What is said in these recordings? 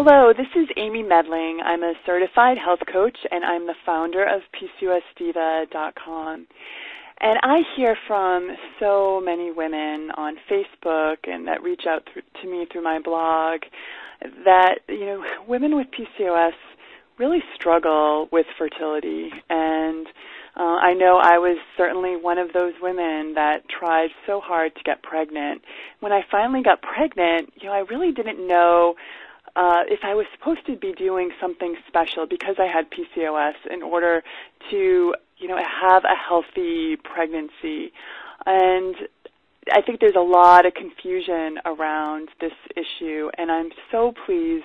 Hello, this is Amy Medling. I'm a certified health coach and I'm the founder of PCOSdiva.com. And I hear from so many women on Facebook and that reach out to me through my blog that, you know, women with PCOS really struggle with fertility. And uh, I know I was certainly one of those women that tried so hard to get pregnant. When I finally got pregnant, you know, I really didn't know uh, if I was supposed to be doing something special because I had PCOS in order to, you know, have a healthy pregnancy. And I think there's a lot of confusion around this issue, and I'm so pleased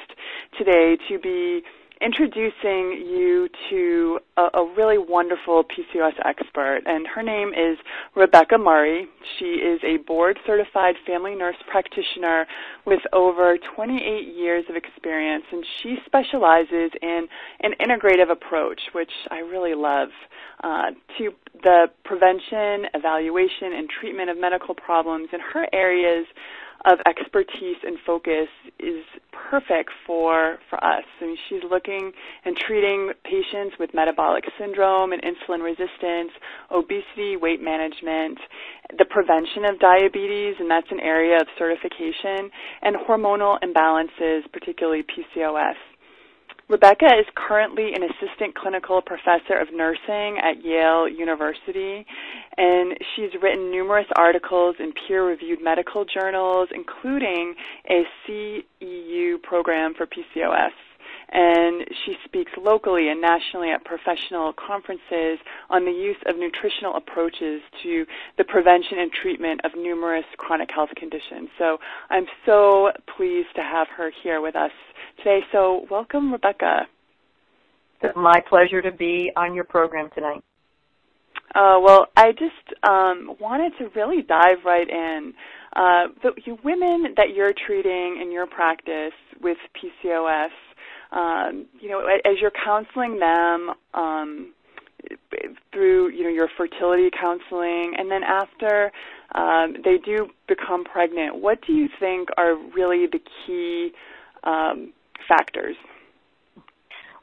today to be introducing you to a, a, really wonderful PCOS expert, and her name is Rebecca Murray. She is a board certified family nurse practitioner with over 28 years of experience, and she specializes in an integrative approach, which I really love, uh, to the prevention, evaluation, and treatment of medical problems in her areas of expertise and focus is perfect for for us. I mean, she's looking and treating patients with metabolic syndrome and insulin resistance, obesity, weight management, the prevention of diabetes, and that's an area of certification, and hormonal imbalances, particularly PCOS. Rebecca is currently an assistant clinical professor of nursing at Yale University, and she's written numerous articles in peer-reviewed medical journals, including a CEU program for PCOS. And she speaks locally and nationally at professional conferences on the use of nutritional approaches to the prevention and treatment of numerous chronic health conditions. So I'm so pleased to have her here with us today. So welcome, Rebecca. It's my pleasure to be on your program tonight. Uh, well, I just um, wanted to really dive right in. Uh, the you, women that you're treating in your practice with PCOS, um, you know, as you're counseling them um, through, you know, your fertility counseling, and then after um, they do become pregnant, what do you think are really the key um, factors?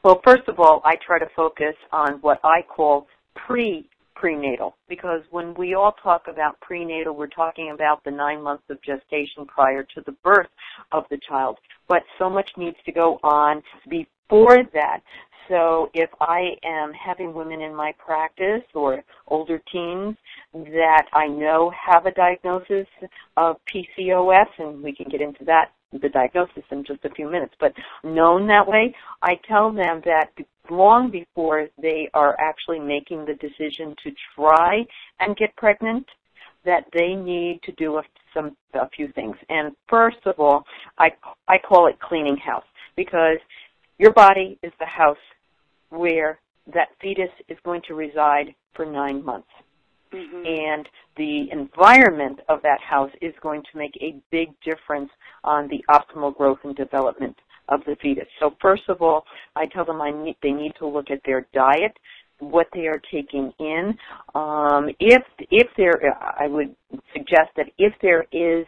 Well, first of all, I try to focus on what I call pre prenatal because when we all talk about prenatal, we're talking about the nine months of gestation prior to the birth of the child. But so much needs to go on before that. So if I am having women in my practice or older teens that I know have a diagnosis of PCOS, and we can get into that the diagnosis in just a few minutes, but known that way, I tell them that long before they are actually making the decision to try and get pregnant, that they need to do a, some a few things. And first of all, I I call it cleaning house because your body is the house where that fetus is going to reside for nine months. Mm-hmm. And the environment of that house is going to make a big difference on the optimal growth and development of the fetus. So first of all, I tell them I need, they need to look at their diet, what they are taking in. Um, if if there, I would suggest that if there is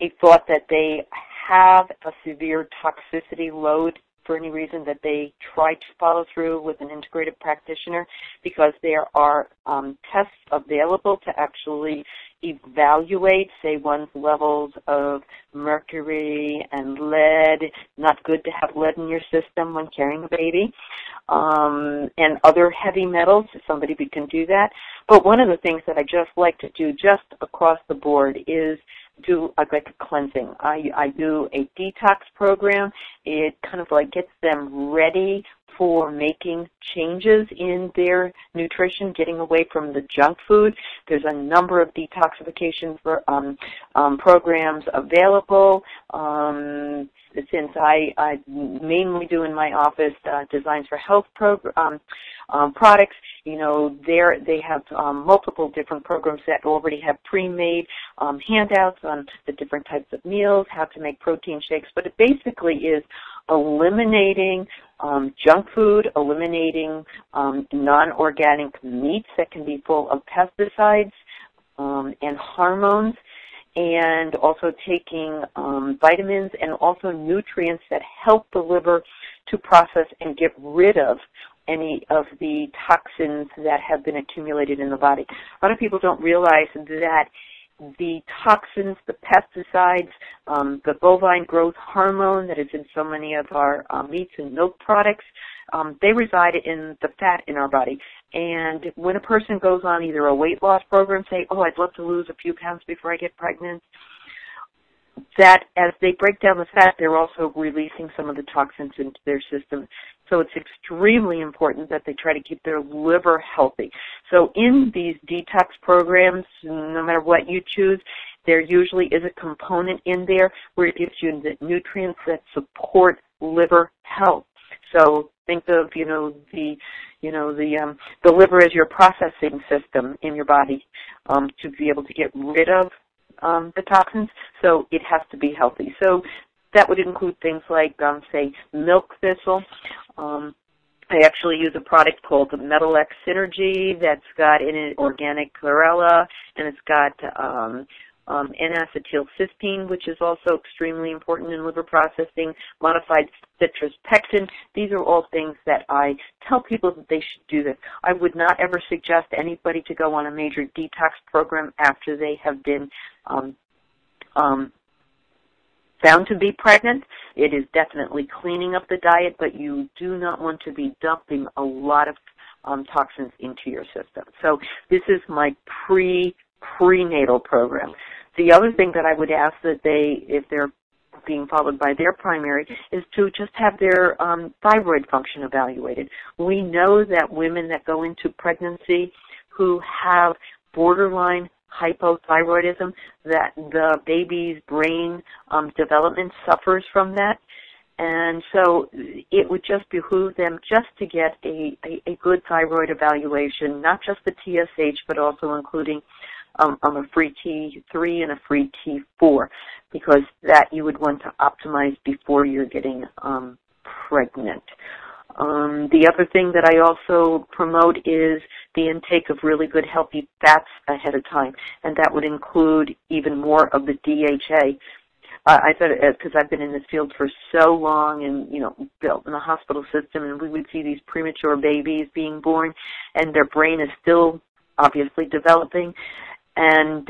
a thought that they have a severe toxicity load for any reason that they try to follow through with an integrative practitioner because there are um, tests available to actually evaluate, say, one's levels of mercury and lead. Not good to have lead in your system when carrying a baby. Um, and other heavy metals, if somebody can do that. But one of the things that I just like to do just across the board is do like a cleansing. I, I do a detox program. It kind of like gets them ready for making changes in their nutrition, getting away from the junk food. There's a number of detoxification for, um, um, programs available. Um, since I, I mainly do in my office uh, designs for health um, um, products, you know, there they have um, multiple different programs that already have pre-made um, handouts on the different types of meals, how to make protein shakes, but it basically is eliminating um, junk food, eliminating um, non-organic meats that can be full of pesticides um, and hormones, and also taking um, vitamins and also nutrients that help the liver to process and get rid of any of the toxins that have been accumulated in the body. A lot of people don't realize that the toxins, the pesticides, um, the bovine growth hormone that is in so many of our uh, meats and milk products, um, they reside in the fat in our body. And when a person goes on either a weight loss program, say, oh, I'd love to lose a few pounds before I get pregnant, that as they break down the fat, they're also releasing some of the toxins into their system. So it's extremely important that they try to keep their liver healthy. So in these detox programs, no matter what you choose, there usually is a component in there where it gives you the nutrients that support liver health. So think of, you know, the, you know, the, um, the liver as your processing system in your body, um, to be able to get rid of, um, the toxins. So it has to be healthy. So that would include things like, um, say, milk thistle. Um, I actually use a product called the Metalex Synergy that's got in it organic chlorella and it's got um, um, N-acetylcysteine, which is also extremely important in liver processing, modified citrus pectin. These are all things that I tell people that they should do this. I would not ever suggest anybody to go on a major detox program after they have been um, um, found to be pregnant. It is definitely cleaning up the diet, but you do not want to be dumping a lot of um, toxins into your system. So this is my pre prenatal program. The other thing that I would ask that they, if they're being followed by their primary, is to just have their um, thyroid function evaluated. We know that women that go into pregnancy who have borderline hypothyroidism, that the baby's brain um, development suffers from that. And so it would just behoove them just to get a, a, a good thyroid evaluation, not just the TSH, but also including um, um, a free T3 and a free T4 because that you would want to optimize before you're getting um, pregnant. Um, the other thing that I also promote is the intake of really good healthy fats ahead of time, and that would include even more of the DHA. Uh, I said because I've been in this field for so long, and you know, built in the hospital system, and we would see these premature babies being born, and their brain is still obviously developing, and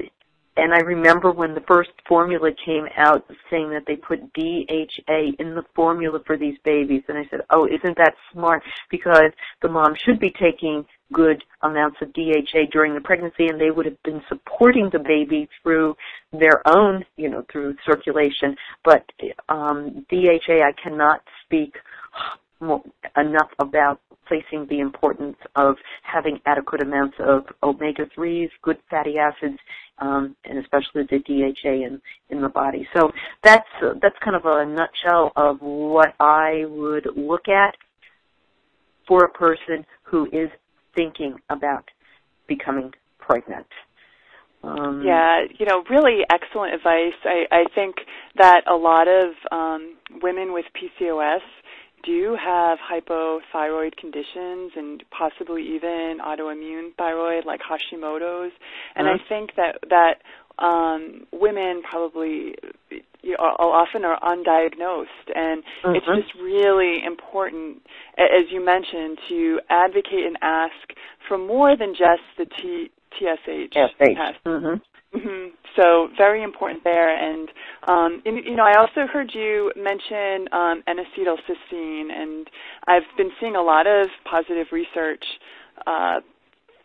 and I remember when the first formula came out saying that they put DHA in the formula for these babies. And I said, "Oh, isn't that smart? Because the mom should be taking good amounts of DHA during the pregnancy and they would have been supporting the baby through their own, you know, through circulation, but um DHA I cannot speak enough about placing the importance of having adequate amounts of omega-3s, good fatty acids, um, and especially the DHA in, in the body. So that's, uh, that's kind of a nutshell of what I would look at for a person who is thinking about becoming pregnant. Um, yeah, you know, really excellent advice. I, I think that a lot of um, women with PCOS do have hypothyroid conditions and possibly even autoimmune thyroid like Hashimoto's. And mm-hmm. I think that that um, women probably you know, often are undiagnosed, and mm-hmm. it's just really important, as you mentioned, to advocate and ask for more than just the T- TSH test. Mm-hmm. Mm-hmm. So very important there, and um, you know I also heard you mention um, N-acetylcysteine, and I've been seeing a lot of positive research uh,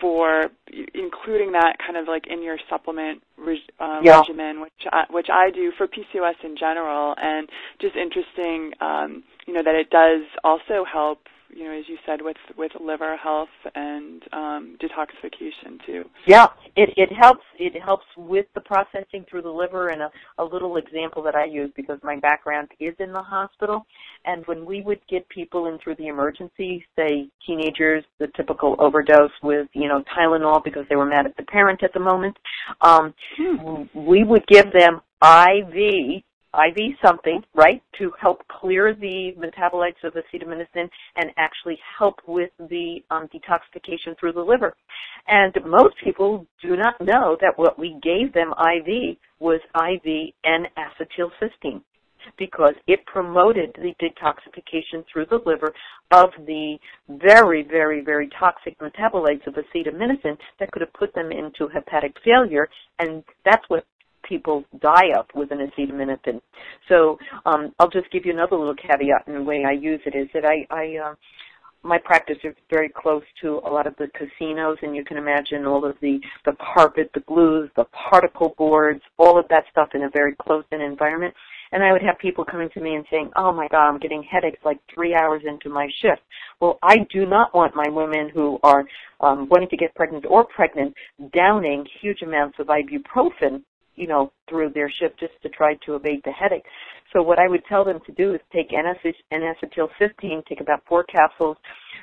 for including that kind of like in your supplement reg- uh, yeah. regimen, which I, which I do for PCOS in general, and just interesting, um, you know, that it does also help you know, as you said, with with liver health and um, detoxification too. Yeah, it it helps. It helps with the processing through the liver. And a, a little example that I use because my background is in the hospital, and when we would get people in through the emergency, say teenagers, the typical overdose with you know Tylenol because they were mad at the parent at the moment, um, hmm. we would give them IV IV something, right, to help clear the metabolites of acetaminophen and actually help with the um, detoxification through the liver. And most people do not know that what we gave them IV was IV N-acetylcysteine because it promoted the detoxification through the liver of the very, very, very toxic metabolites of acetaminophen that could have put them into hepatic failure, and that's what people die of with an acetaminophen. So um, I'll just give you another little caveat in the way I use it is that I, I uh, my practice is very close to a lot of the casinos, and you can imagine all of the the carpet, the glues, the particle boards, all of that stuff in a very close-in environment. And I would have people coming to me and saying, "Oh my God, I'm getting headaches like three hours into my shift." Well, I do not want my women who are um, wanting to get pregnant or pregnant downing huge amounts of ibuprofen you know, through their shift just to try to abate the headache. So what I would tell them to do is take N-acetylcysteine, take about four capsules,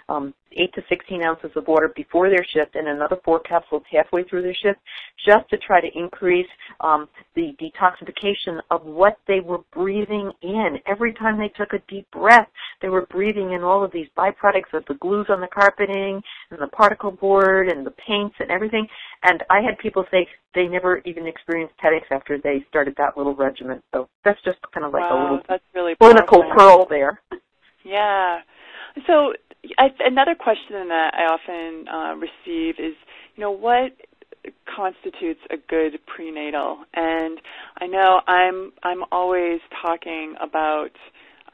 um, 8 to 16 ounces of water before their shift and another four capsules halfway through their shift just to try to increase um, the detoxification of what they were breathing in. Every time they took a deep breath, they were breathing in all of these byproducts of the glues on the carpeting and the particle board and the paints and everything. And I had people say they never even experienced headaches after they started that little regimen. So that's just kind of like wow, a little that's really clinical pearl there. Yeah. So I, another question that I often uh, receive is, you know, what constitutes a good prenatal? And I know I'm I'm always talking about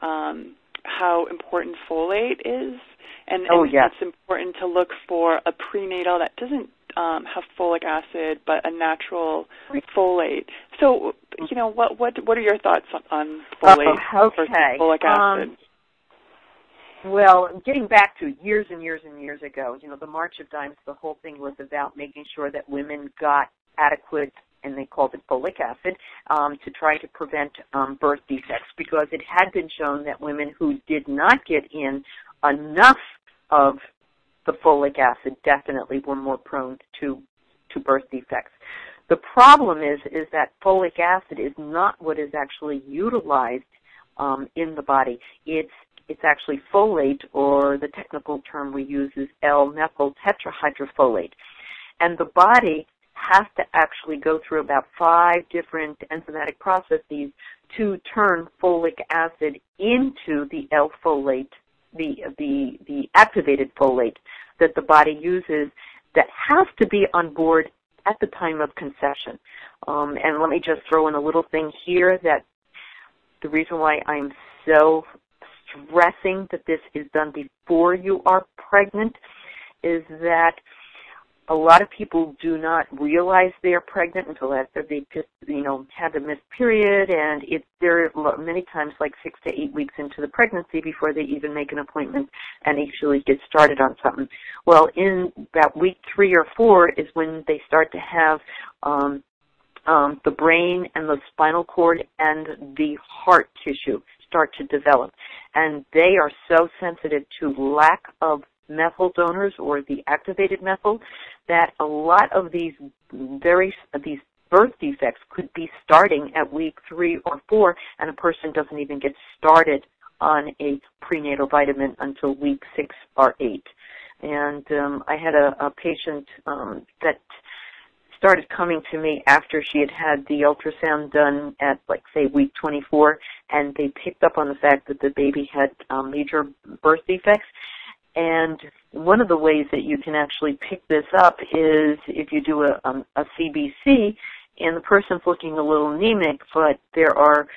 um, how important folate is, and, oh, and yes. it's important to look for a prenatal that doesn't um, have folic acid, but a natural folate. So, you know, what what what are your thoughts on folate uh, okay. versus folic acid? Um, well, getting back to years and years and years ago, you know, the March of Dimes, the whole thing was about making sure that women got adequate and they called it folic acid, um, to try to prevent um, birth defects because it had been shown that women who did not get in enough of the folic acid definitely were more prone to to birth defects. The problem is is that folic acid is not what is actually utilized um, in the body. It's it's actually folate, or the technical term we use is L-methyl tetrahydrofolate. And the body has to actually go through about five different enzymatic processes to turn folic acid into the L-folate, the, the, the activated folate that the body uses that has to be on board at the time of conception. Um, and let me just throw in a little thing here that the reason why I'm so stressing that this is done before you are pregnant is that a lot of people do not realize they are pregnant until after they just, you know, had a missed period and it's they're many times like six to eight weeks into the pregnancy before they even make an appointment and actually get started on something. Well, in about week three or four is when they start to have um, um, the brain and the spinal cord and the heart tissue start to develop. And they are so sensitive to lack of methyl donors or the activated methyl that a lot of these very these birth defects could be starting at week three or four and a person doesn't even get started on a prenatal vitamin until week six or eight. And um, I had a, a patient um, that started coming to me after she had had the ultrasound done at like say week 24 and they picked up on the fact that the baby had um, major birth defects and one of the ways that you can actually pick this up is if you do a, um, a CBC and the person's looking a little anemic, but there are,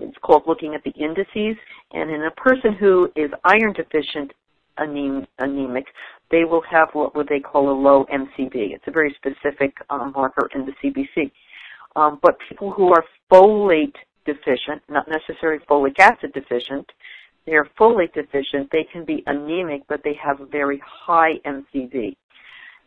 it's called looking at the indices, and in a person who is iron deficient anemic, they will have what would they call a low MCV. It's a very specific um, marker in the CBC. Um, but people who are folate deficient, not necessarily folic acid deficient, they're folate deficient, they can be anemic, but they have a very high MCV.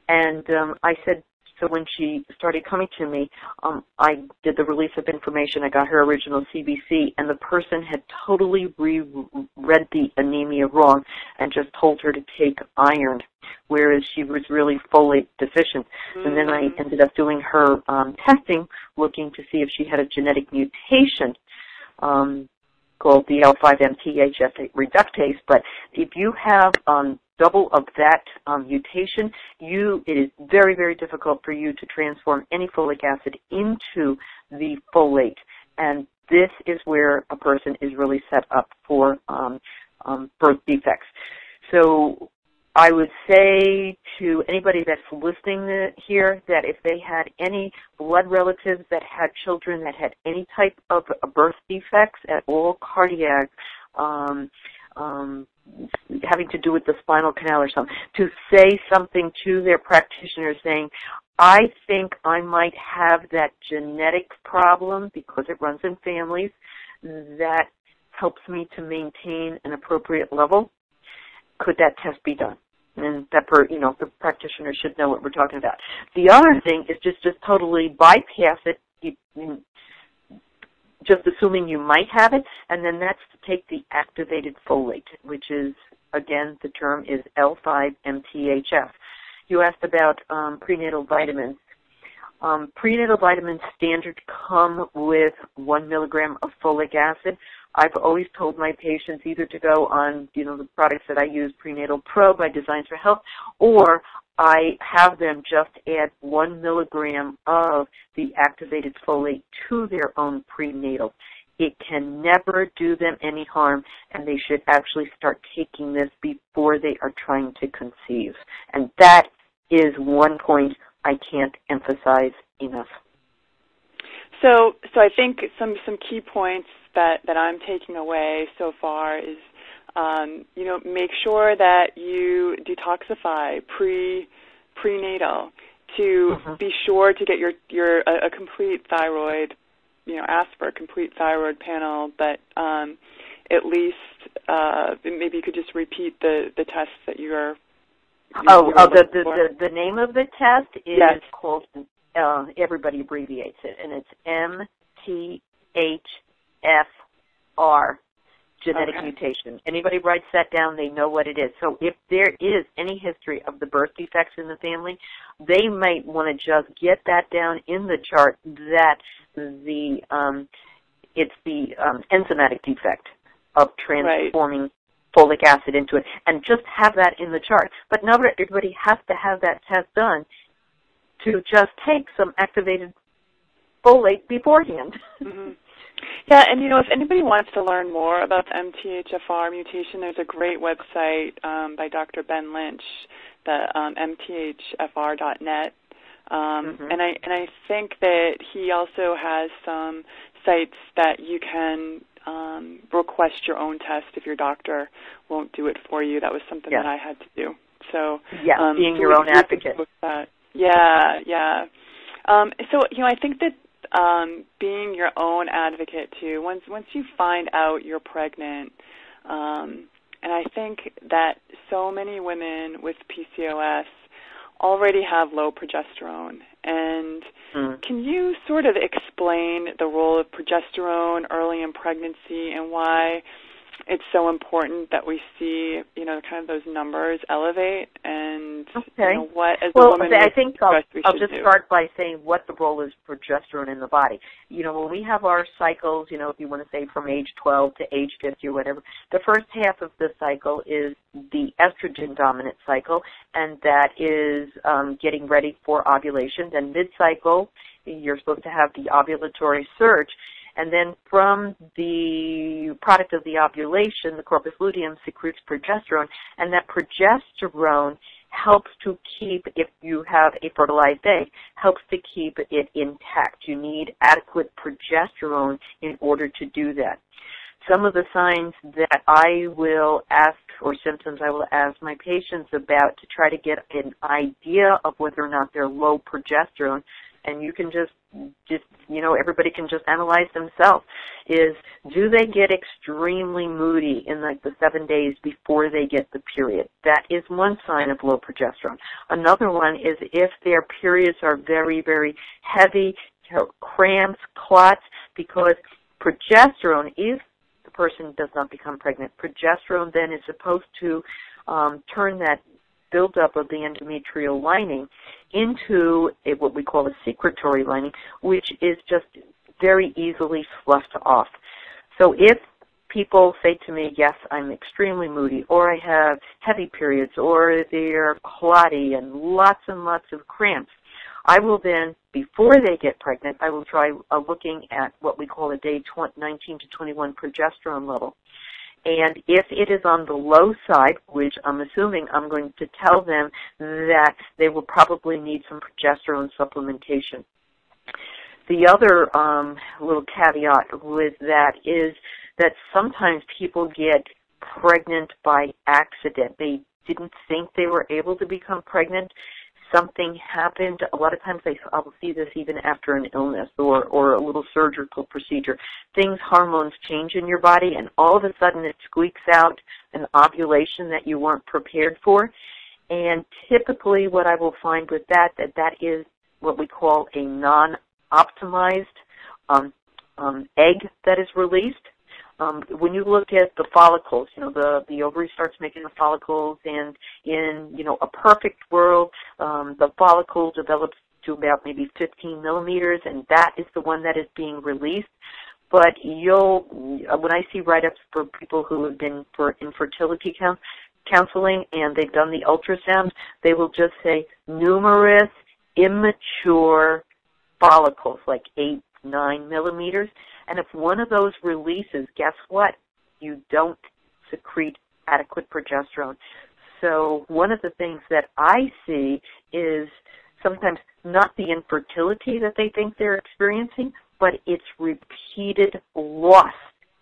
And um, I said, so when she started coming to me, um, I did the release of information. I got her original CBC, and the person had totally re-read the anemia wrong and just told her to take iron, whereas she was really folate deficient. Mm-hmm. And then I mm. ended up doing her um, testing, looking to see if she had a genetic mutation um, called the L5-MTHF reductase. But if you have um, double of that um, mutation, you it is very very difficult for you to transform any folic acid into the folate, and this is where a person is really set up for um, um, birth defects. So I would say to anybody that's listening here that if they had any blood relatives that had children that had any type of birth defects at all, cardiac, um, um, having to do with the spinal canal or something, to say something to their practitioner saying, I think I might have that genetic problem because it runs in families that helps me to maintain an appropriate level. Could that test be done? And that per, you know, the practitioner should know what we're talking about. The other thing is just, just totally bypass it, just assuming you might have it, and then that's to take the activated folate, which is, again, the term is L5-MTHF. You asked about um, prenatal vitamins. Um, prenatal vitamins standard come with one milligram of folic acid. I've always told my patients either to go on, you know, the products that I use, Prenatal Pro by Designs for Health, or I have them just add one milligram of the activated folate to their own prenatal. It can never do them any harm, and they should actually start taking this before they are trying to conceive. And that is one point I can't emphasize enough. So, so I think some some key points that that I'm taking away so far is, um, you know, make sure that you detoxify pre prenatal to uh-huh. be sure to get your your a, a, complete thyroid, you know, ask for a complete thyroid panel, but um, at least uh, maybe you could just repeat the the tests that you are Oh, oh the, the, the the name of the test is yes. called. Uh, everybody abbreviates it, and it's M T H F R genetic okay. mutation. Anybody writes that down, they know what it is. So if there is any history of the birth defects in the family, they might want to just get that down in the chart that the um, it's the um, enzymatic defect of transforming right folic acid into it and just have that in the chart. But not everybody has to have that test done to just take some activated folate beforehand. Mm-hmm. Yeah, and you know, if anybody wants to learn more about the MTHFR mutation, there's a great website um, by Dr. Ben Lynch, the um, mthfr.net. Um, mm-hmm. And I and I think that he also has some sites that you can um, request your own test if your doctor won't do it for you. That was something yeah. that I had to do. So yeah, um, being so your own advocate. Yeah, yeah. Um, so you know, I think that um, being your own advocate too. Once once you find out you're pregnant, um, and I think that so many women with PCOS already have low progesterone. And mm. can you sort of explain the role of progesterone early in pregnancy and why it's so important that we see, you know, kind of those numbers elevate and okay. you know, what as well, a woman I think I'll, I'll just do. start by saying what the role is progesterone in the body. You know, when we have our cycles, you know, if you want to say from age 12 to age 50 or whatever, the first half of the cycle is the estrogen dominant cycle, and that is um, getting ready for ovulation. Then mid cycle, you're supposed to have the ovulatory surge. And then from the product of the ovulation, the corpus luteum secretes progesterone, and that progesterone helps to keep, if you have a fertilized egg, helps to keep it intact. You need adequate progesterone in order to do that. Some of the signs that I will ask or symptoms I will ask my patients about to try to get an idea of whether or not they're low progesterone and you can just just you know everybody can just analyze themselves is do they get extremely moody in like the seven days before they get the period? That is one sign of low progesterone. Another one is if their periods are very very heavy cramps clots because progesterone if the person does not become pregnant progesterone then is supposed to um, turn that buildup of the endometrial lining into a, what we call a secretory lining, which is just very easily fluffed off. So if people say to me, yes, I'm extremely moody, or I have heavy periods, or they're clotty and lots and lots of cramps, I will then, before they get pregnant, I will try uh, looking at what we call a day 20, 19 to 21 progesterone level. And if it is on the low side, which I'm assuming I'm going to tell them that they will probably need some progesterone supplementation. The other um, little caveat with that is that sometimes people get pregnant by accident. They didn't think they were able to become pregnant. Something happened. A lot of times I, I'll see this even after an illness or, or a little surgical procedure. Things, hormones change in your body and all of a sudden it squeaks out an ovulation that you weren't prepared for. And typically what I will find with that, that that is what we call a non-optimized um, um, egg that is released um, when you look at the follicles, you know, the, the ovary starts making the follicles and in, you know, a perfect world, um, the follicle develops to about maybe 15 millimeters and that is the one that is being released. But you'll, when I see write-ups for people who have been for infertility counseling and they've done the ultrasound, they will just say numerous immature follicles, like eight, nine millimeters. And if one of those releases, guess what? You don't secrete adequate progesterone. So one of the things that I see is sometimes not the infertility that they think they're experiencing, but it's repeated loss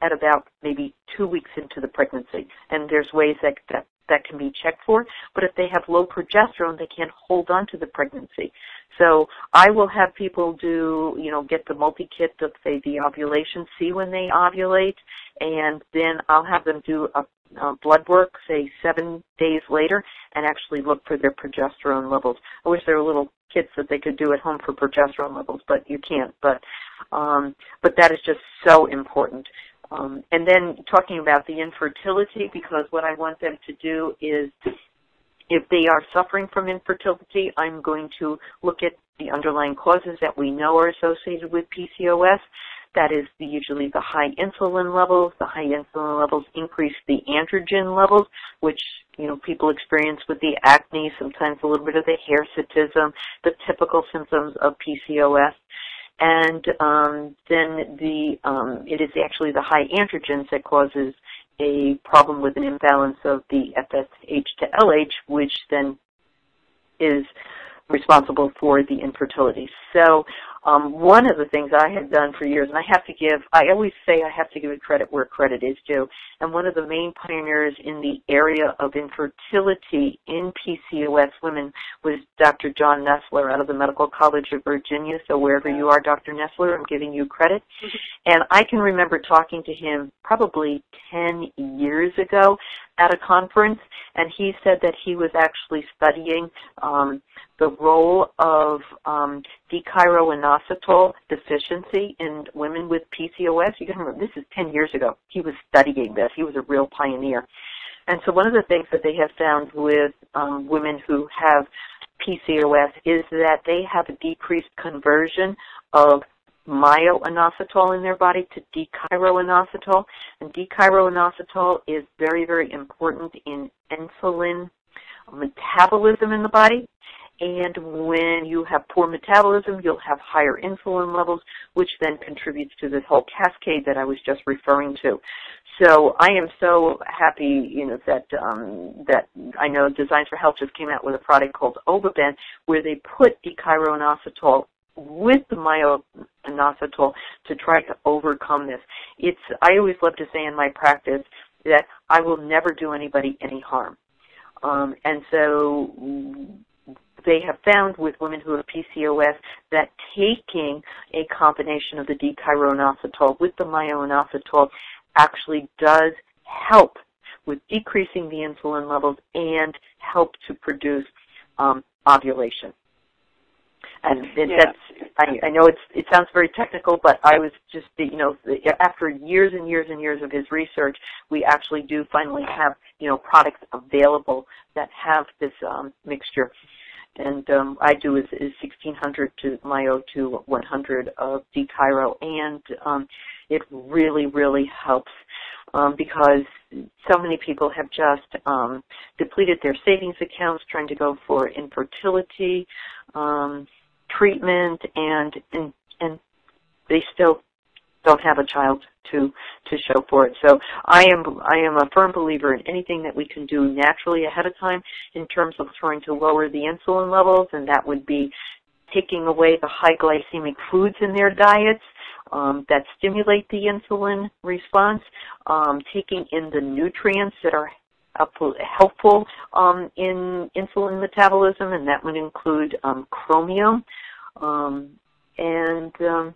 at about maybe two weeks into the pregnancy. And there's ways that, that that can be checked for. But if they have low progesterone, they can't hold on to the pregnancy. So I will have people do, you know, get the multi-kit of say the ovulation, see when they ovulate, and then I'll have them do a uh, blood work, say seven days later, and actually look for their progesterone levels. I wish there were little kits that they could do at home for progesterone levels, but you can't. But um, but that is just so important. Um, and then talking about the infertility, because what I want them to do is, if they are suffering from infertility, I'm going to look at the underlying causes that we know are associated with PCOS. That is the, usually the high insulin levels. The high insulin levels increase the androgen levels, which you know people experience with the acne, sometimes a little bit of the hirsutism, the typical symptoms of PCOS and um, then the um, it is actually the high androgens that causes a problem with an imbalance of the FSH to LH, which then is responsible for the infertility. So um, one of the things I have done for years, and I have to give, I always say I have to give credit where credit is due, and one of the main pioneers in the area of infertility in PCOS women was Dr. John Nestler out of the Medical College of Virginia. So wherever you are, Dr. Nestler, I'm giving you credit. Mm-hmm. And I can remember talking to him probably 10 years ago at a conference, and he said that he was actually studying um, the role of um, D-chiroinositol deficiency in women with PCOS. You can remember, this is 10 years ago. He was studying this. He was a real pioneer. And so one of the things that they have found with um, women who have PCOS is that they have a decreased conversion of myoinositol in their body to D-chiroinositol. And D-chiroinositol is very, very important in insulin metabolism in the body. And when you have poor metabolism, you'll have higher insulin levels, which then contributes to this whole cascade that I was just referring to. So I am so happy, you know, that um, that I know Designs for Health just came out with a product called Ovaben, where they put D-chiroinositol with the myoinositol to try to overcome this. It's I always love to say in my practice that I will never do anybody any harm. Um, and so they have found with women who have PCOS that taking a combination of the D-chiroinositol with the myoinositol actually does help with decreasing the insulin levels and help to produce um, ovulation. And yeah. that's I, I know it's it sounds very technical, but I was just you know after years and years and years of his research, we actually do finally have you know products available that have this um, mixture. and um, I do is, is 1600 to Myo to 100 of D-Chiro, and um, it really, really helps um, because so many people have just um, depleted their savings accounts trying to go for infertility um, treatment, and, and and they still don't have a child to to show for it. So I am I am a firm believer in anything that we can do naturally ahead of time in terms of trying to lower the insulin levels, and that would be taking away the high glycemic foods in their diets um, that stimulate the insulin response, um, taking in the nutrients that are helpful um, in insulin metabolism, and that would include um, chromium um, and um,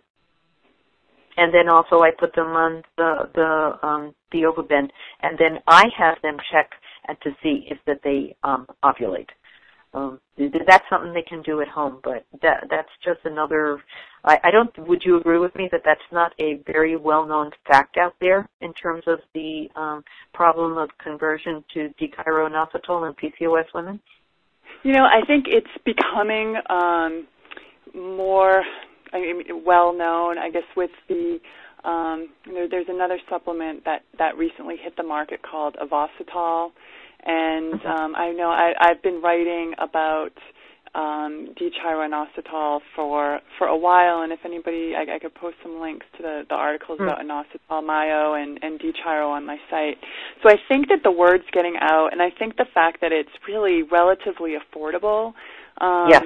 and then also I put them on the the um, the Ovabend, and then I have them check and to see if that they um, ovulate. Um, that's something they can do at home, but that that's just another. I, I don't. Would you agree with me that that's not a very well known fact out there in terms of the um, problem of conversion to D-chiroinositol in PCOS women? You know, I think it's becoming um, more I mean, well known. I guess with the um, there, there's another supplement that that recently hit the market called Ovasitol, and um, I know I, I've been writing about um, D-chiroinositol for for a while, and if anybody, I, I could post some links to the, the articles mm. about inositol, myo, and, and D-chiro on my site. So I think that the word's getting out, and I think the fact that it's really relatively affordable um, yes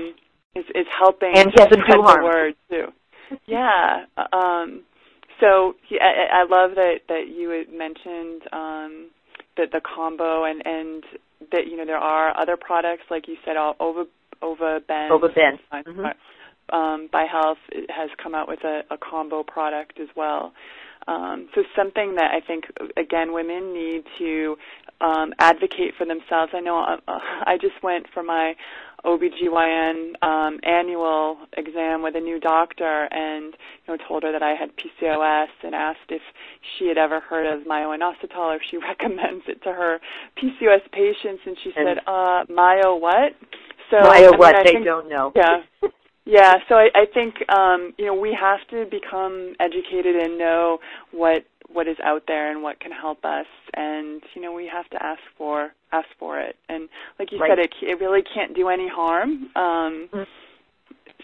is is helping and to spread the word too. yeah. Um, so yeah, I, I love that that you had mentioned um, that the combo and and that you know there are other products like you said, Ova Ova Ben. Ova Ben. Mm-hmm. Um, by Health has come out with a, a combo product as well. Um, so something that I think again women need to um, advocate for themselves. I know uh, I just went for my OBGYN um, annual exam with a new doctor and you know told her that I had PCOS and asked if she had ever heard of myo-inositol or if she recommends it to her PCOS patients and she and said, uh, myo what? So myo I mean, what? I they think, don't know. Yeah. Yeah, so I, I think um, you know we have to become educated and know what what is out there and what can help us, and you know we have to ask for ask for it. And like you right. said, it it really can't do any harm. Um, mm-hmm.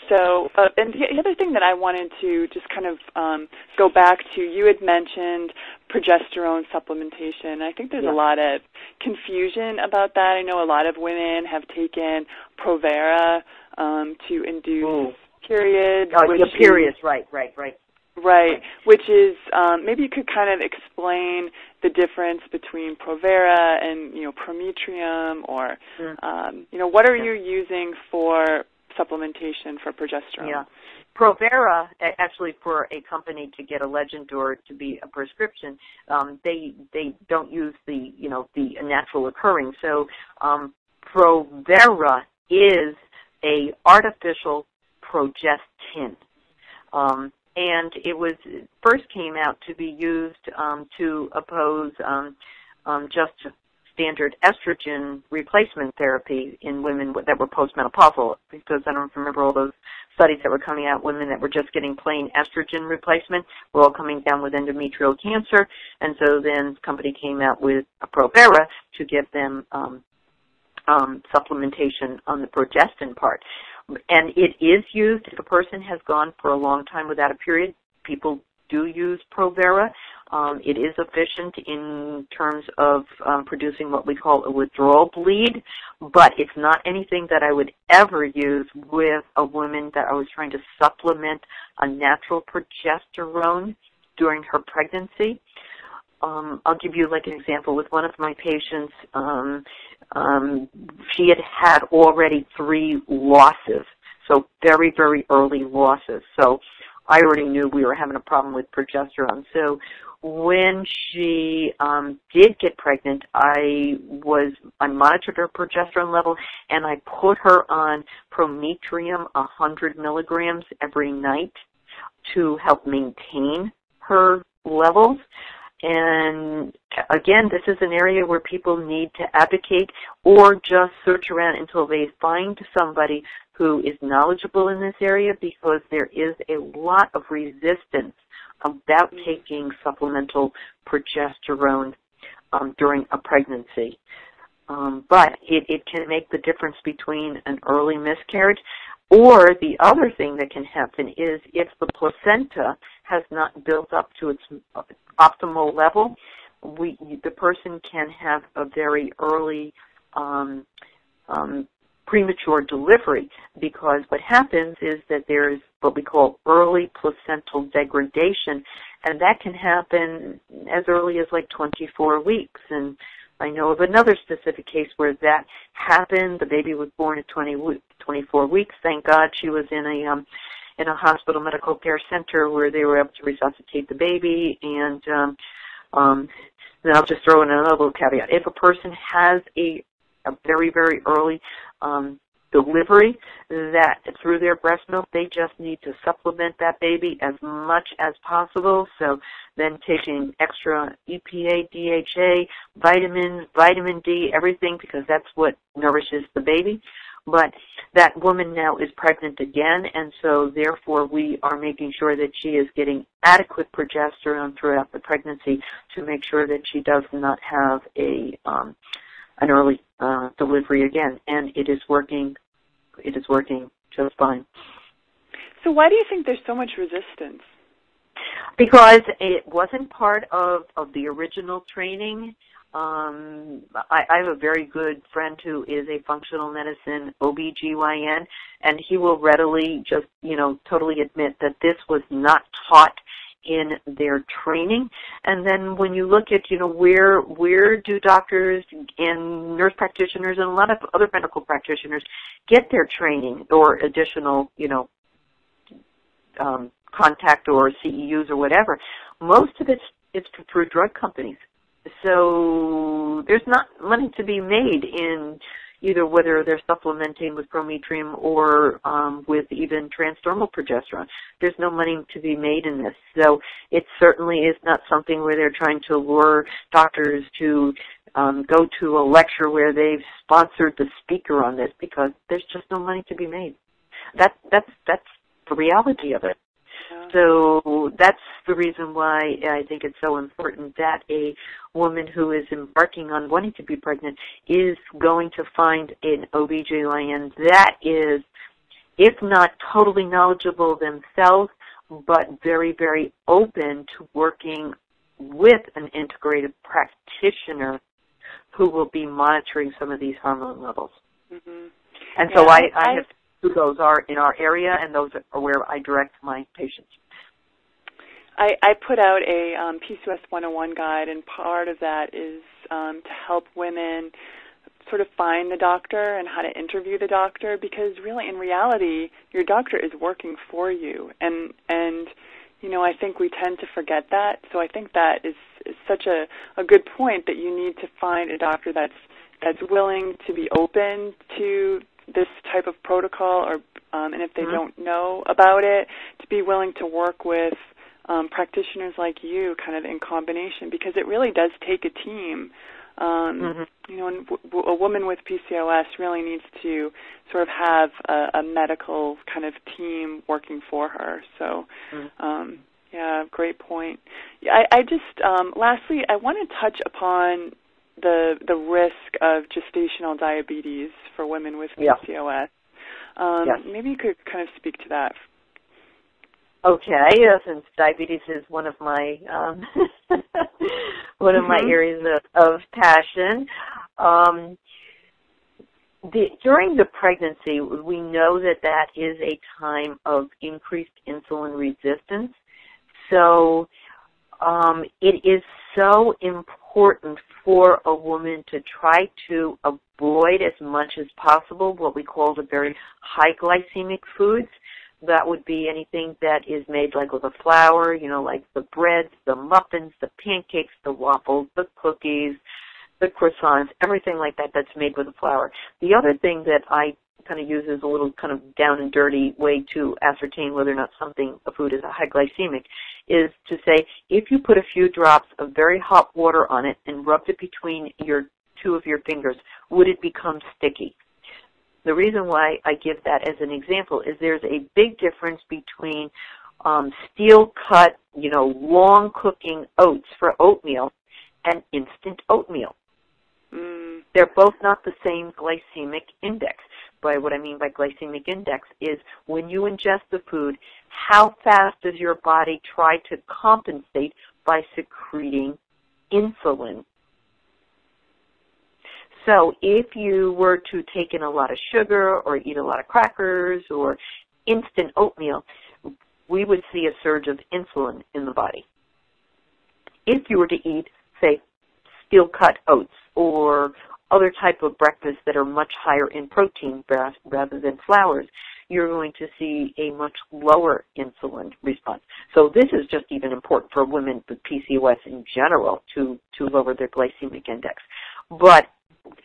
So, uh, and the other thing that I wanted to just kind of um, go back to, you had mentioned progesterone supplementation. I think there's yeah. a lot of confusion about that. I know a lot of women have taken Provera um, to induce Ooh. period. Oh, which periods, right, right, right. Right, which is um, maybe you could kind of explain the difference between Provera and you know Prometrium, or mm. um, you know what are you using for supplementation for progesterone? Yeah. Provera, actually, for a company to get a legend or to be a prescription, um, they they don't use the you know the natural occurring. So um, Provera is a artificial progestin. Um, and it was first came out to be used um, to oppose um, um, just standard estrogen replacement therapy in women that were postmenopausal. Because I don't remember all those studies that were coming out, women that were just getting plain estrogen replacement were all coming down with endometrial cancer, and so then the company came out with a Provera to give them um, um, supplementation on the progestin part. And it is used if a person has gone for a long time without a period. People do use Provera. Um, it is efficient in terms of um, producing what we call a withdrawal bleed, but it's not anything that I would ever use with a woman that I was trying to supplement a natural progesterone during her pregnancy. Um, I'll give you like an example with one of my patients. Um, she had had already three losses, so very, very early losses. So I already knew we were having a problem with progesterone. So when she um, did get pregnant, I was I monitored her progesterone level and I put her on Prometrium 100 milligrams every night to help maintain her levels. And again, this is an area where people need to advocate or just search around until they find somebody who is knowledgeable in this area because there is a lot of resistance about taking supplemental progesterone um, during a pregnancy. Um, but it, it can make the difference between an early miscarriage or the other thing that can happen is if the placenta has not built up to its optimal level, we, the person can have a very early um, um, premature delivery because what happens is that there is what we call early placental degradation and that can happen as early as like 24 weeks and I know of another specific case where that happened. The baby was born at 20, 24 weeks. Thank God she was in a um, in a hospital medical care center where they were able to resuscitate the baby. And um, um, then I'll just throw in another little caveat: if a person has a a very very early um, delivery that through their breast milk they just need to supplement that baby as much as possible so then taking extra EPA, DHA, vitamins, vitamin D, everything because that's what nourishes the baby. But that woman now is pregnant again and so therefore we are making sure that she is getting adequate progesterone throughout the pregnancy to make sure that she does not have a um, an early uh, delivery again, and it is working. It is working just fine. So why do you think there's so much resistance? Because it wasn't part of of the original training. Um, I, I have a very good friend who is a functional medicine OBGYN, and he will readily just, you know, totally admit that this was not taught in their training. And then when you look at, you know, where where do doctors and nurse practitioners and a lot of other medical practitioners get their training or additional, you know, um, contact or CEUs or whatever, most of it's it's through drug companies. So there's not money to be made in either whether they're supplementing with prometrium or um, with even transdermal progesterone. There's no money to be made in this. So it certainly is not something where they're trying to lure doctors to um, go to a lecture where they've sponsored the speaker on this because there's just no money to be made. That, that's, that's the reality of it. So that's the reason why I think it's so important that a woman who is embarking on wanting to be pregnant is going to find an OBGYN that is, if not totally knowledgeable themselves, but very, very open to working with an integrated practitioner who will be monitoring some of these hormone levels. Mm-hmm. And so I, I have who those are in our area, and those are where I direct my patients. I, I put out a um, PCOS 101 guide, and part of that is um, to help women sort of find the doctor and how to interview the doctor because really in reality your doctor is working for you and and you know I think we tend to forget that so I think that is, is such a, a good point that you need to find a doctor that's that's willing to be open to this type of protocol or um, and if they mm-hmm. don't know about it to be willing to work with um, practitioners like you kind of in combination because it really does take a team um, mm-hmm. you know and w- a woman with PCOS really needs to sort of have a, a medical kind of team working for her so mm-hmm. um, yeah great point I, I just um, lastly I want to touch upon the the risk of gestational diabetes for women with PCOS. Yeah. Um, yes. Maybe you could kind of speak to that. Okay, since diabetes is one of my um, one of my mm-hmm. areas of, of passion. Um, the, during the pregnancy, we know that that is a time of increased insulin resistance. So um, it is so important for a woman to try to avoid as much as possible what we call the very high glycemic foods. That would be anything that is made like with a flour, you know, like the breads, the muffins, the pancakes, the waffles, the cookies, the croissants, everything like that that's made with a flour. The other thing that I kind of uses a little kind of down and dirty way to ascertain whether or not something, a food is a high glycemic, is to say if you put a few drops of very hot water on it and rubbed it between your two of your fingers, would it become sticky? The reason why I give that as an example is there's a big difference between um, steel cut, you know, long cooking oats for oatmeal and instant oatmeal. Mm. They're both not the same glycemic index. By what I mean by glycemic index is when you ingest the food, how fast does your body try to compensate by secreting insulin so if you were to take in a lot of sugar or eat a lot of crackers or instant oatmeal, we would see a surge of insulin in the body. If you were to eat, say, steel cut oats or other type of breakfasts that are much higher in protein rather than flours, you're going to see a much lower insulin response. So this is just even important for women with PCOS in general to, to lower their glycemic index. But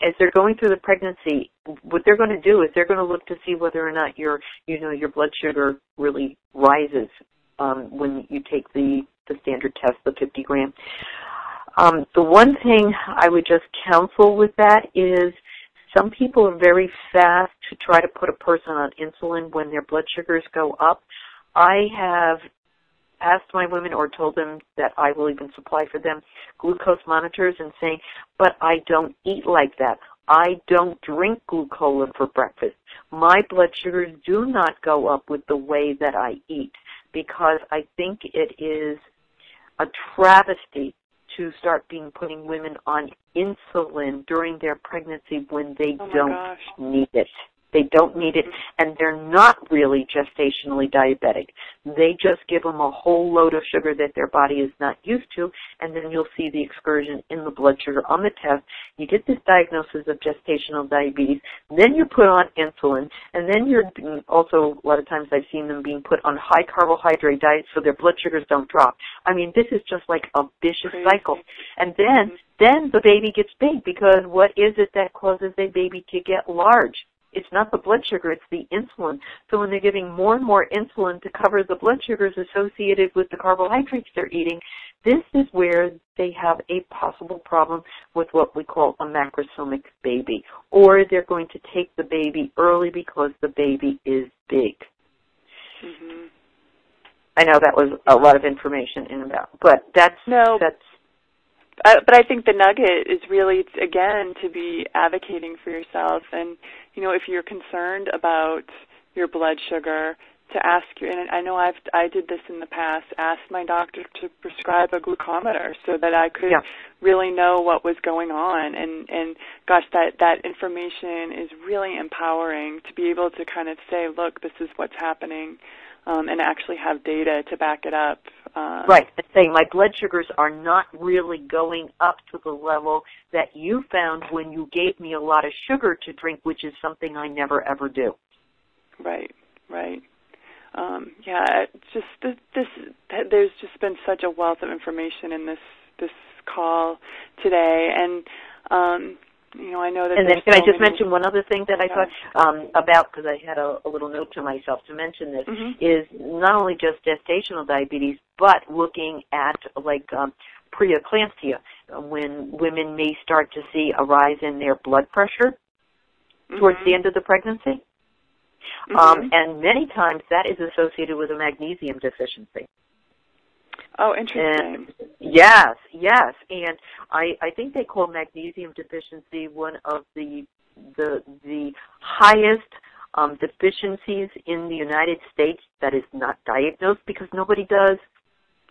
as they're going through the pregnancy, what they're going to do is they're going to look to see whether or not your, you know, your blood sugar really rises um, when you take the the standard test, the 50 gram. Um, the one thing I would just counsel with that is some people are very fast to try to put a person on insulin when their blood sugars go up. I have asked my women or told them that I will even supply for them glucose monitors and saying, but I don't eat like that. I don't drink glucola for breakfast. My blood sugars do not go up with the way that I eat because I think it is a travesty to start being putting women on insulin during their pregnancy when they oh don't gosh. need it. They don't need it, mm-hmm. and they're not really gestationally diabetic. They just give them a whole load of sugar that their body is not used to, and then you'll see the excursion in the blood sugar on the test. You get this diagnosis of gestational diabetes, then you're put on insulin, and then you're also, a lot of times I've seen them being put on high carbohydrate diets so their blood sugars don't drop. I mean, this is just like a vicious Crazy. cycle. And then, mm-hmm. then the baby gets big because what is it that causes a baby to get large? It's not the blood sugar, it's the insulin. So when they're giving more and more insulin to cover the blood sugars associated with the carbohydrates they're eating, this is where they have a possible problem with what we call a macrosomic baby. Or they're going to take the baby early because the baby is big. Mm-hmm. I know that was a lot of information in about, but that's no, that's uh, but I think the nugget is really again to be advocating for yourself, and you know if you're concerned about your blood sugar, to ask your and I know I've I did this in the past. Asked my doctor to prescribe a glucometer so that I could Yeah. really know what was going on, and and gosh, that that information is really empowering to be able to kind of say, look, this is what's happening, um, and actually have data to back it up. Um, Right. And saying my blood sugars are not really going up to the level that you found when you gave me a lot of sugar to drink, which is something I never ever do. Right, right. Um, yeah, just this, this. There's just been such a wealth of information in this this call today, and um, you know, I know that. And then can I just many- mention one other thing that I thought um, about because I had a, a little note to myself to mention this Mhm. is not only just gestational diabetes, but looking at like um, preeclampsia uh, when women may start to see a rise in their blood pressure towards Mhm. the end of the pregnancy. Mhm. Um, and many times that is associated with a magnesium deficiency. Oh, interesting. And yes, yes, and I I think they call magnesium deficiency one of the the the highest um, deficiencies in the United States that is not diagnosed because nobody does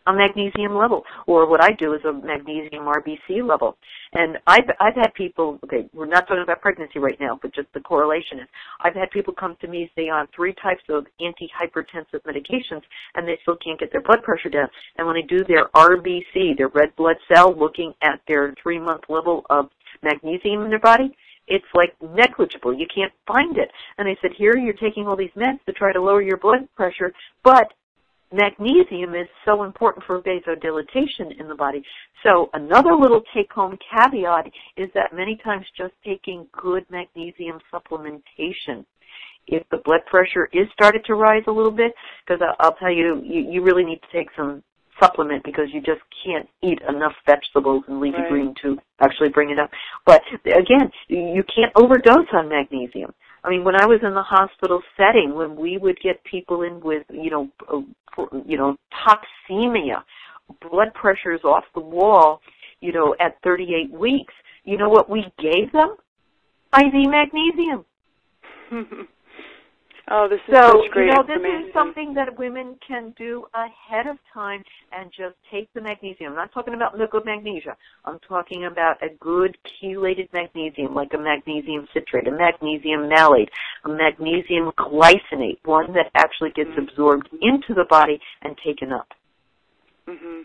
a magnesium level, or what I do is a magnesium RBC level. And I've I've had people. Okay, we're not talking about pregnancy right now, but just the correlation is I've had people come to me say on three types of antihypertensive medications, and they still can't get their blood pressure down. And when I do their RBC, their red blood cell, looking at their three month level of magnesium in their body, it's like negligible. You can't find it. And I said, here you're taking all these meds to try to lower your blood pressure, but magnesium is so important for vasodilatation in the body. So another little take-home caveat is that many times just taking good magnesium supplementation if the blood pressure is started to rise a little bit, because I'll tell you, you, you really need to take some supplement because you just can't eat enough vegetables and leafy right. green to actually bring it up. But again, you can't overdose on magnesium. I mean, when I was in the hospital setting, when we would get people in with, you know, uh, you know, toxemia, blood pressures off the wall, you know, at 38 weeks, you know what we gave them? IV magnesium. oh, this is so, such great you know, this is something that women can do ahead of time and just take the magnesium. I'm not talking about liquid magnesia. I'm talking about a good chelated magnesium, like a magnesium citrate, a magnesium malate, a magnesium glycinate, one that actually gets mm-hmm. absorbed into the body and taken up. Mm-hmm.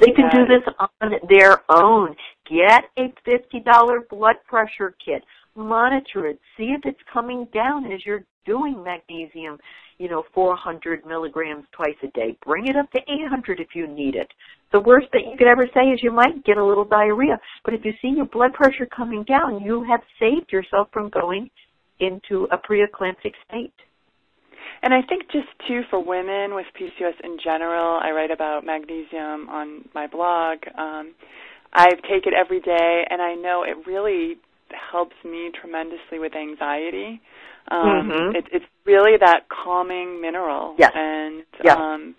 They can do this on their own. Get a $50 blood pressure kit. Monitor it. See if it's coming down as you're doing magnesium, you know, 400 milligrams twice a day. Bring it up to 800 if you need it. The worst that you could ever say is you might get a little diarrhea. But if you see your blood pressure coming down, you have saved yourself from going into a preeclamptic state. And I think just too for women with PCOS in general, I write about magnesium on my blog. Um, I take it every day, and I know it really helps me tremendously with anxiety. Um, mm-hmm. it, it's really that calming mineral, yes. and yes. um,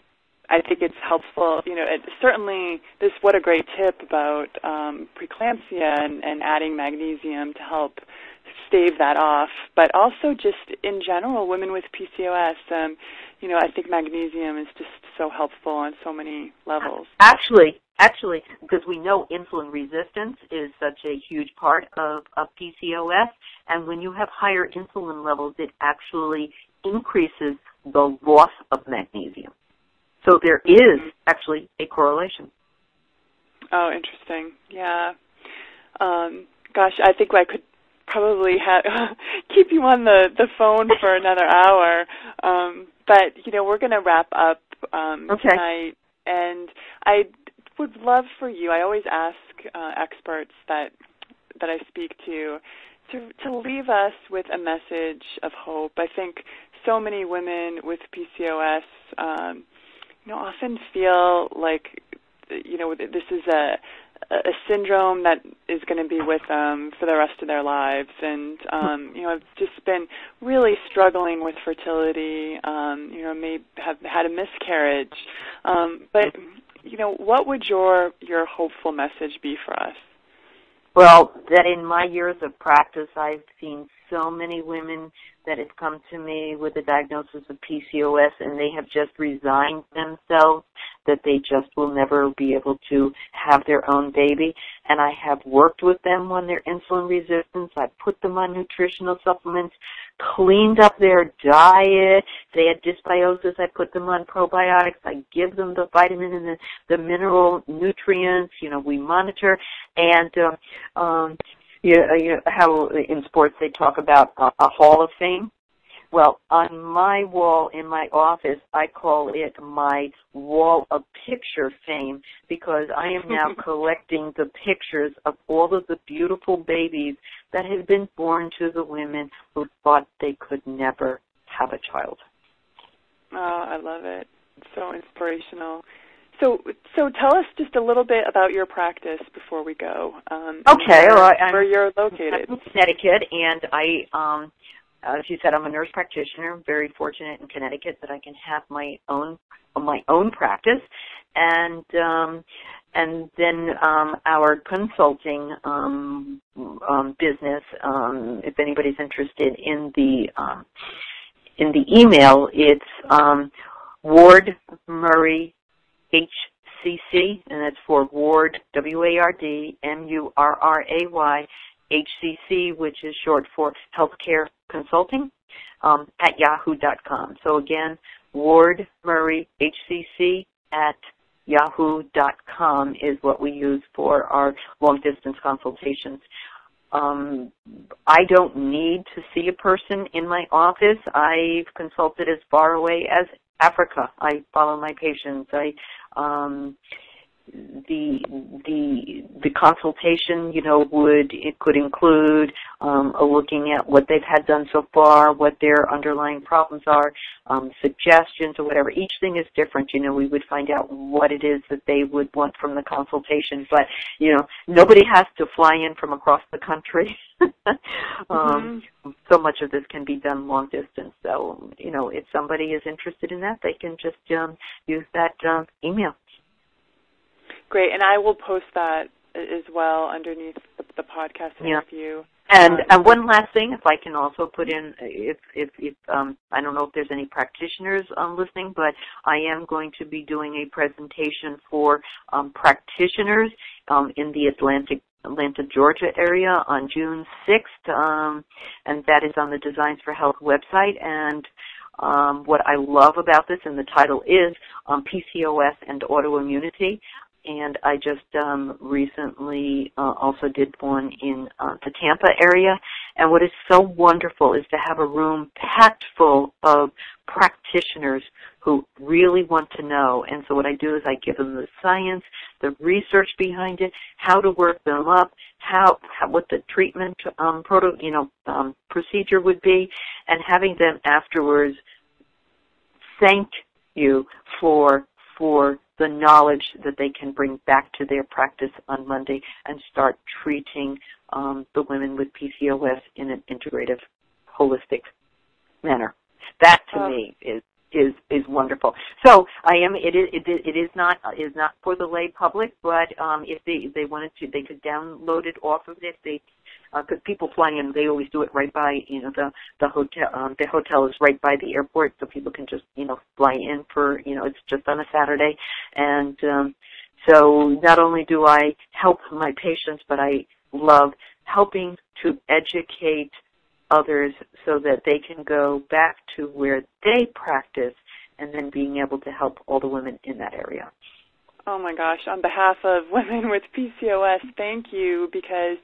I think it's helpful. You know, it, certainly this. What a great tip about um, preeclampsia and, and adding magnesium to help stave that off. But also just in general, women with PCOS, um, you know, I think magnesium is just so helpful on so many levels. Actually, actually, because we know insulin resistance is such a huge part of, of PCOS, and when you have higher insulin levels, it actually increases the loss of magnesium. So there is actually a correlation. Oh, interesting. Yeah. Um, gosh, I think I could probably ha- keep you on the the phone for another hour. Um, but you know, we're going to wrap up um, okay. tonight, and I would love for you. I always ask uh, experts that that I speak to to to leave us with a message of hope. I think so many women with PCOS, um, you know, often feel like you know this is a a syndrome that is going to be with them for the rest of their lives. And um, you know, I've just been really struggling with fertility. Um, you know, may have had a miscarriage. Um, but you know, what would your your hopeful message be for us? Well, that in my years of practice, I've seen so many women that have come to me with a diagnosis of PCOS and they have just resigned themselves that they just will never be able to have their own baby. And I have worked with them on their insulin resistance. I've put them on nutritional supplements, cleaned up their diet. If they had dysbiosis, I put them on probiotics. I give them the vitamin and the, the mineral nutrients. You know, we monitor. And um, um, you, you know, how in sports they talk about a, a hall of fame. Well, on my wall in my office, I call it my wall of picture fame because I am now collecting the pictures of all of the beautiful babies that have been born to the women who thought they could never have a child. Oh, I love it. It's so inspirational. So, so tell us just a little bit about your practice before we go. Um, okay, where, well, I'm, you're located. I'm in Connecticut, and I, um, as you said, I'm a nurse practitioner. I'm very fortunate in Connecticut that I can have my own my own practice, and um, and then um, our consulting um, um, business. Um, if anybody's interested in the um, in the email, it's um, Ward Murray HCC, and that's for Ward, W-A-R-D, M-U-R-R-A-Y, HCC, which is short for Healthcare Consulting, um, at yahoo.com. So again, Ward Murray HCC at yahoo.com is what we use for our long distance consultations. Um, I don't need to see a person in my office. I've consulted as far away as Africa. I follow my patients. I, um, the the the consultation, you know, would it could include um, a looking at what they've had done so far, what their underlying problems are, um, suggestions or whatever. Each thing is different. You know, we would find out what it is that they would want from the consultation, but you know, nobody has to fly in from across the country. um, mm-hmm. So much of this can be done long distance. So, you know, if somebody is interested in that, they can just um, use that um, email. Great, and I will post that as well underneath the, the podcast interview. Yeah. And um, and one last thing, if I can also put in, if if, if um, I don't know if there's any practitioners um, listening, but I am going to be doing a presentation for um, practitioners um, in the Atlantic Atlanta, Georgia area on June 6th, um, and that is on the Designs for Health website. And um, what I love about this, and the title is um, PCOS and Autoimmunity and I just um, recently uh, also did one in uh, the Tampa area. And what is so wonderful is to have a room packed full of practitioners who really want to know. And so what I do is I give them the science, the research behind it, how to work them up, how, how what the treatment um, proto, you know, um, procedure would be, and having them afterwards thank you for for the knowledge that they can bring back to their practice on Monday and start treating um, the women with PCOS in an integrative, holistic manner. That to oh. me is is is wonderful. So I am. It is. It, it is not. Is not for the lay public. But um, if they they wanted to, they could download it off of it. If They because uh, people fly in, they always do it right by, you know, the the hotel. Um, the hotel is right by the airport, so people can just, you know, fly in for, you know, it's just on a Saturday, and um, so not only do I help my patients, but I love helping to educate others so that they can go back to where they practice and then being able to help all the women in that area. Oh my gosh, on behalf of women with PCOS, thank you because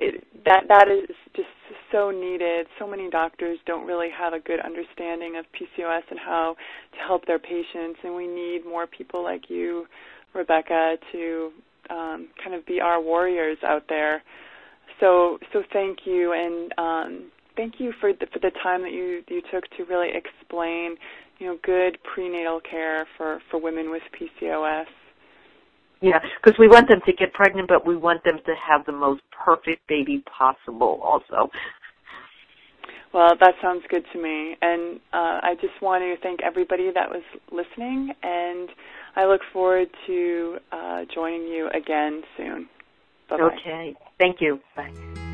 it, that that is just so needed. So many doctors don't really have a good understanding of PCOS and how to help their patients, and we need more people like you, Rebecca, to um, kind of be our warriors out there. So so thank you, and um, thank you for the, for the time that you you took to really explain, you know, good prenatal care for for women with PCOS. Yeah, because we want them to get pregnant, but we want them to have the most perfect baby possible also. Well, that sounds good to me. And uh, I just want to thank everybody that was listening, and I look forward to uh, joining you again soon. Bye-bye. Okay. Thank you. Bye.